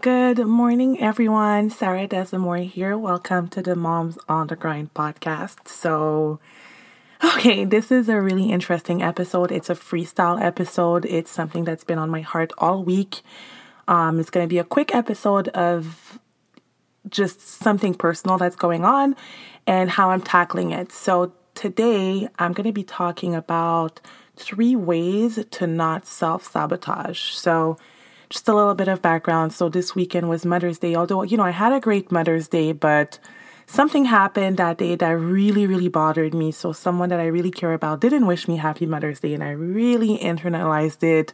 Good morning, everyone. Sarah Desamore here. Welcome to the Moms on the Grind podcast. So, okay, this is a really interesting episode. It's a freestyle episode. It's something that's been on my heart all week. Um, it's going to be a quick episode of just something personal that's going on and how I'm tackling it. So, today I'm going to be talking about three ways to not self sabotage. So, just a little bit of background. So this weekend was Mother's Day. Although, you know, I had a great Mother's Day, but something happened that day that really, really bothered me. So someone that I really care about didn't wish me happy Mother's Day and I really internalized it.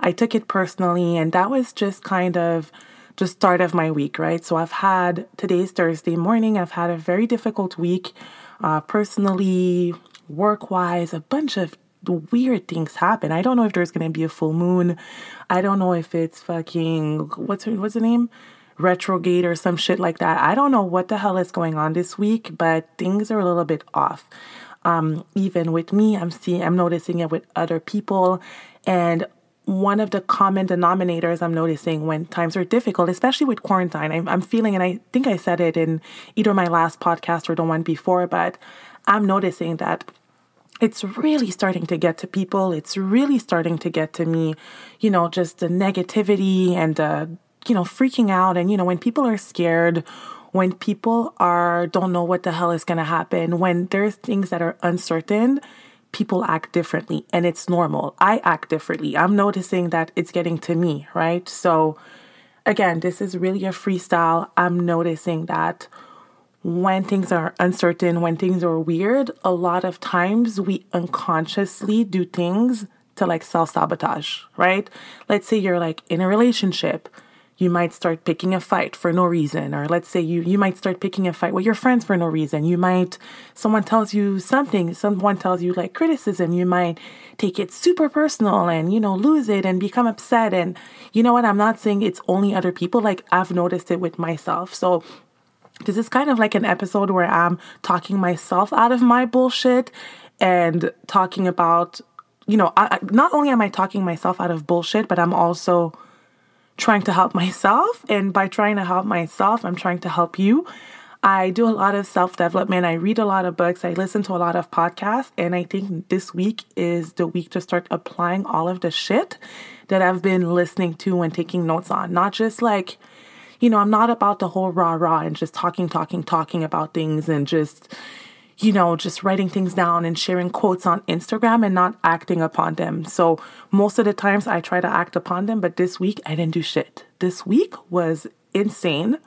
I took it personally and that was just kind of the start of my week, right? So I've had today's Thursday morning. I've had a very difficult week, uh, personally, work wise, a bunch of weird things happen. I don't know if there's gonna be a full moon. I don't know if it's fucking what's her what's the name? Retrograde or some shit like that. I don't know what the hell is going on this week, but things are a little bit off. Um, even with me, I'm seeing I'm noticing it with other people. And one of the common denominators I'm noticing when times are difficult, especially with quarantine, I'm, I'm feeling, and I think I said it in either my last podcast or the one before, but I'm noticing that it's really starting to get to people. It's really starting to get to me, you know, just the negativity and, you know, freaking out. And, you know, when people are scared, when people are, don't know what the hell is going to happen, when there's things that are uncertain, people act differently and it's normal. I act differently. I'm noticing that it's getting to me, right? So, again, this is really a freestyle. I'm noticing that when things are uncertain, when things are weird, a lot of times we unconsciously do things to like self sabotage, right? Let's say you're like in a relationship, you might start picking a fight for no reason, or let's say you you might start picking a fight with your friends for no reason. You might someone tells you something, someone tells you like criticism, you might take it super personal and you know lose it and become upset. And you know what? I'm not saying it's only other people. Like I've noticed it with myself. So this is kind of like an episode where I'm talking myself out of my bullshit and talking about, you know, I, not only am I talking myself out of bullshit, but I'm also trying to help myself. And by trying to help myself, I'm trying to help you. I do a lot of self development. I read a lot of books. I listen to a lot of podcasts. And I think this week is the week to start applying all of the shit that I've been listening to and taking notes on. Not just like, you know, I'm not about the whole rah rah and just talking, talking, talking about things and just, you know, just writing things down and sharing quotes on Instagram and not acting upon them. So most of the times I try to act upon them, but this week I didn't do shit. This week was insane.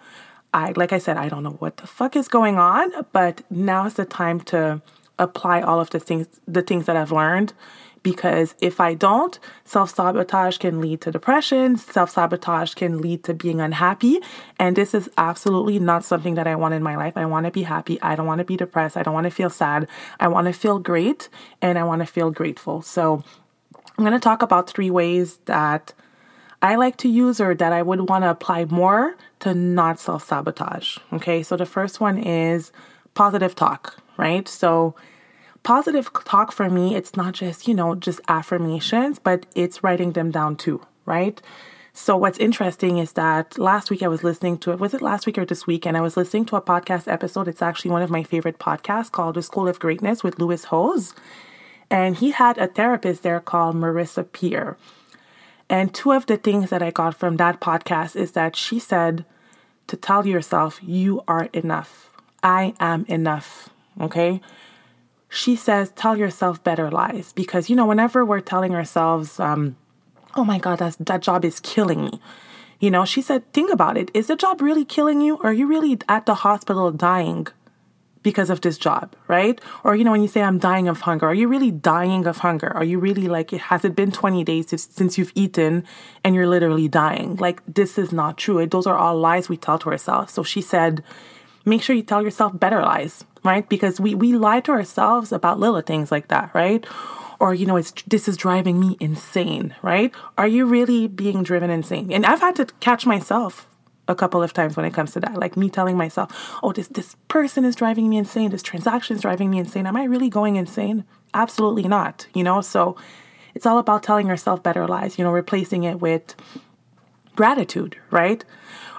I, like I said, I don't know what the fuck is going on, but now is the time to apply all of the things, the things that I've learned because if I don't, self sabotage can lead to depression, self sabotage can lead to being unhappy. And this is absolutely not something that I want in my life. I want to be happy. I don't want to be depressed. I don't want to feel sad. I want to feel great and I want to feel grateful. So I'm going to talk about three ways that I like to use or that I would want to apply more to not self sabotage. Okay, so the first one is positive talk, right? So positive talk for me, it's not just, you know, just affirmations, but it's writing them down too, right? So what's interesting is that last week I was listening to it. Was it last week or this week? And I was listening to a podcast episode. It's actually one of my favorite podcasts called The School of Greatness with Lewis Howes. And he had a therapist there called Marissa Peer. And two of the things that I got from that podcast is that she said to tell yourself, you are enough. I am enough. Okay she says, tell yourself better lies. Because, you know, whenever we're telling ourselves, um, oh my God, that's, that job is killing me. You know, she said, think about it. Is the job really killing you? Or are you really at the hospital dying because of this job, right? Or, you know, when you say, I'm dying of hunger, are you really dying of hunger? Are you really like, has it been 20 days since you've eaten and you're literally dying? Like, this is not true. Those are all lies we tell to ourselves. So she said, make sure you tell yourself better lies, right? Because we, we lie to ourselves about little things like that, right? Or, you know, it's this is driving me insane, right? Are you really being driven insane? And I've had to catch myself a couple of times when it comes to that. Like me telling myself, oh, this this person is driving me insane, this transaction is driving me insane. Am I really going insane? Absolutely not. You know, so it's all about telling yourself better lies, you know, replacing it with gratitude, right?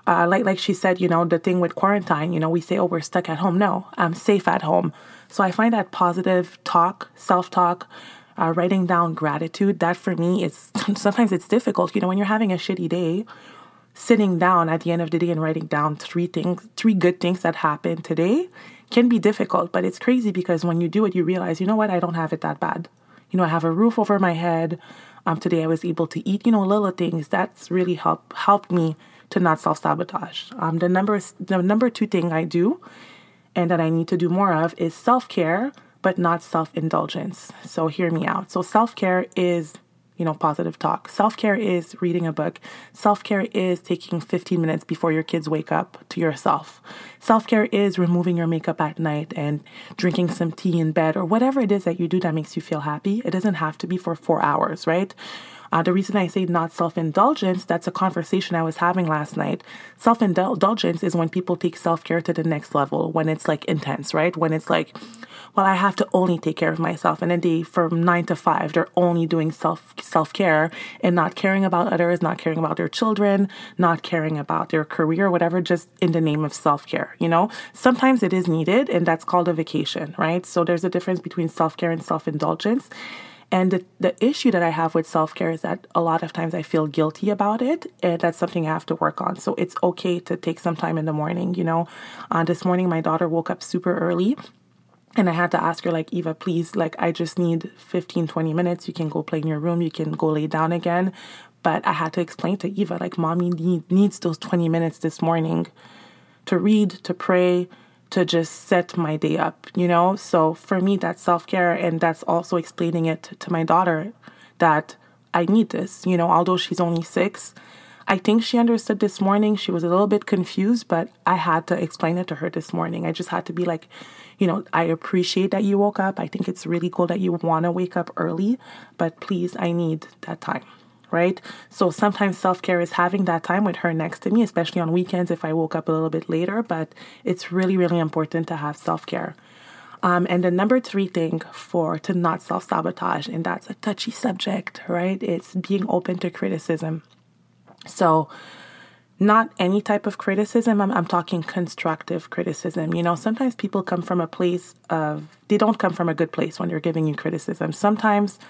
Uh, like like she said, you know, the thing with quarantine, you know, we say, oh, we're stuck at home. No, I'm safe at home. So I find that positive talk, self talk, uh, writing down gratitude, that for me is sometimes it's difficult. You know, when you're having a shitty day, sitting down at the end of the day and writing down three things, three good things that happened today can be difficult. But it's crazy because when you do it, you realize, you know what, I don't have it that bad. You know, I have a roof over my head. Um, today I was able to eat, you know, little things. That's really helped helped me to not self sabotage. Um, the number the number two thing I do, and that I need to do more of, is self care, but not self indulgence. So hear me out. So self care is you know, positive talk. Self care is reading a book. Self care is taking 15 minutes before your kids wake up to yourself. Self care is removing your makeup at night and drinking some tea in bed or whatever it is that you do that makes you feel happy. It doesn't have to be for four hours, right? Uh, the reason I say not self indulgence, that's a conversation I was having last night. Self indulgence is when people take self care to the next level, when it's like intense, right? When it's like, well, I have to only take care of myself. And a day from nine to five, they're only doing self self care and not caring about others, not caring about their children, not caring about their career, whatever, just in the name of self care. You know, sometimes it is needed, and that's called a vacation, right? So there's a difference between self care and self indulgence. And the, the issue that I have with self care is that a lot of times I feel guilty about it. And that's something I have to work on. So it's okay to take some time in the morning. You know, uh, this morning my daughter woke up super early. And I had to ask her, like, Eva, please, like, I just need 15, 20 minutes. You can go play in your room. You can go lay down again. But I had to explain to Eva, like, mommy need, needs those 20 minutes this morning to read, to pray, to just set my day up, you know? So for me, that's self care. And that's also explaining it to my daughter that I need this, you know, although she's only six. I think she understood this morning. She was a little bit confused, but I had to explain it to her this morning. I just had to be like, you know, I appreciate that you woke up. I think it's really cool that you want to wake up early, but please, I need that time right? So sometimes self care is having that time with her next to me, especially on weekends if I woke up a little bit later. But it's really, really important to have self care. Um, and the number three thing for to not self sabotage, and that's a touchy subject, right? It's being open to criticism. So, not any type of criticism. I'm, I'm talking constructive criticism. You know, sometimes people come from a place of, they don't come from a good place when they're giving you criticism. Sometimes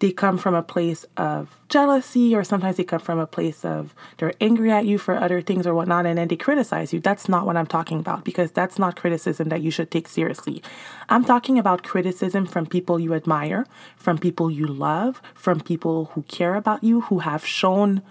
they come from a place of jealousy, or sometimes they come from a place of they're angry at you for other things or whatnot, and then they criticize you. That's not what I'm talking about because that's not criticism that you should take seriously. I'm talking about criticism from people you admire, from people you love, from people who care about you, who have shown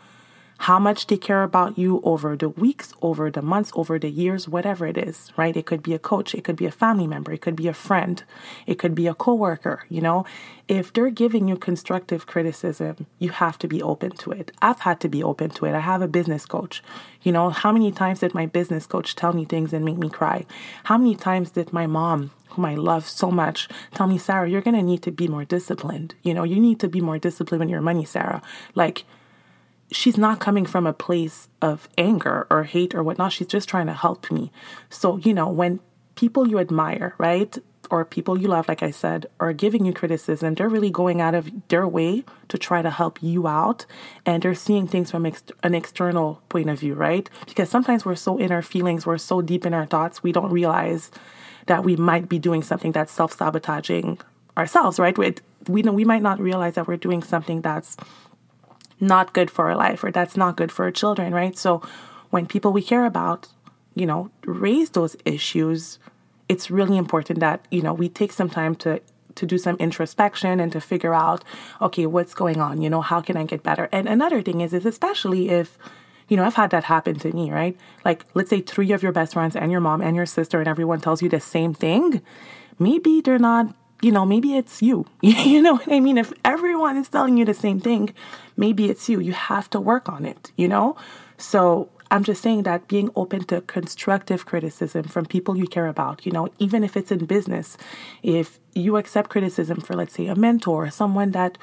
how much they care about you over the weeks, over the months, over the years, whatever it is, right? It could be a coach, it could be a family member, it could be a friend, it could be a coworker, you know? If they're giving you constructive criticism, you have to be open to it. I've had to be open to it. I have a business coach. You know, how many times did my business coach tell me things and make me cry? How many times did my mom whom I love so much, tell me, Sarah, you're going to need to be more disciplined. You know, you need to be more disciplined with your money, Sarah. Like, she's not coming from a place of anger or hate or whatnot. She's just trying to help me. So, you know, when people you admire, right, or people you love, like I said, are giving you criticism, they're really going out of their way to try to help you out. And they're seeing things from ex- an external point of view, right? Because sometimes we're so in our feelings, we're so deep in our thoughts, we don't realize that we might be doing something that's self sabotaging ourselves, right? We, we, we might not realize that we're doing something that's not good for our life or that's not good for our children, right? So when people we care about, you know, raise those issues, it's really important that, you know, we take some time to to do some introspection and to figure out, okay, what's going on? You know, how can I get better? And another thing is is especially if you know, I've had that happen to me, right? Like, let's say three of your best friends and your mom and your sister and everyone tells you the same thing. Maybe they're not you know, maybe it's you. you know what I mean? If everyone is telling you the same thing, maybe it's you. You have to work on it, you know? So I'm just saying that being open to constructive criticism from people you care about, you know, even if it's in business, if you accept criticism for, let's say, a mentor, someone that,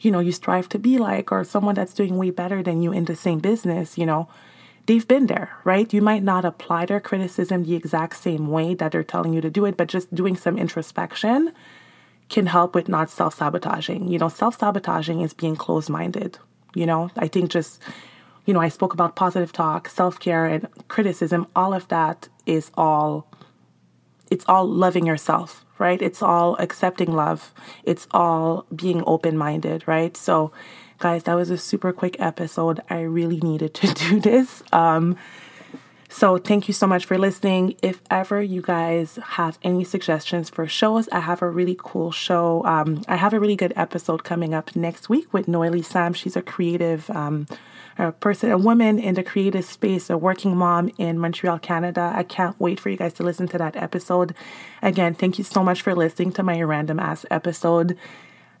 you know, you strive to be like, or someone that's doing way better than you in the same business, you know, they've been there, right? You might not apply their criticism the exact same way that they're telling you to do it, but just doing some introspection can help with not self sabotaging. You know, self sabotaging is being closed minded. You know, I think just you know, I spoke about positive talk, self care, and criticism. All of that is all, it's all loving yourself, right? It's all accepting love. It's all being open minded, right? So, guys, that was a super quick episode. I really needed to do this. Um, so, thank you so much for listening. If ever you guys have any suggestions for shows, I have a really cool show. Um, I have a really good episode coming up next week with Noelle Sam. She's a creative um, a person, a woman in the creative space, a working mom in Montreal, Canada. I can't wait for you guys to listen to that episode. Again, thank you so much for listening to my random ass episode.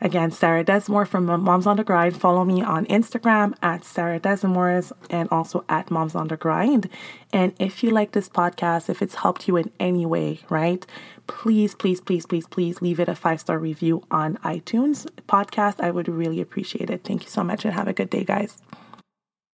Again, Sarah Desmore from Moms on the Grind. Follow me on Instagram at Sarah Desmores and also at Moms on the Grind. And if you like this podcast, if it's helped you in any way, right? Please, please, please, please, please leave it a five star review on iTunes podcast. I would really appreciate it. Thank you so much and have a good day, guys.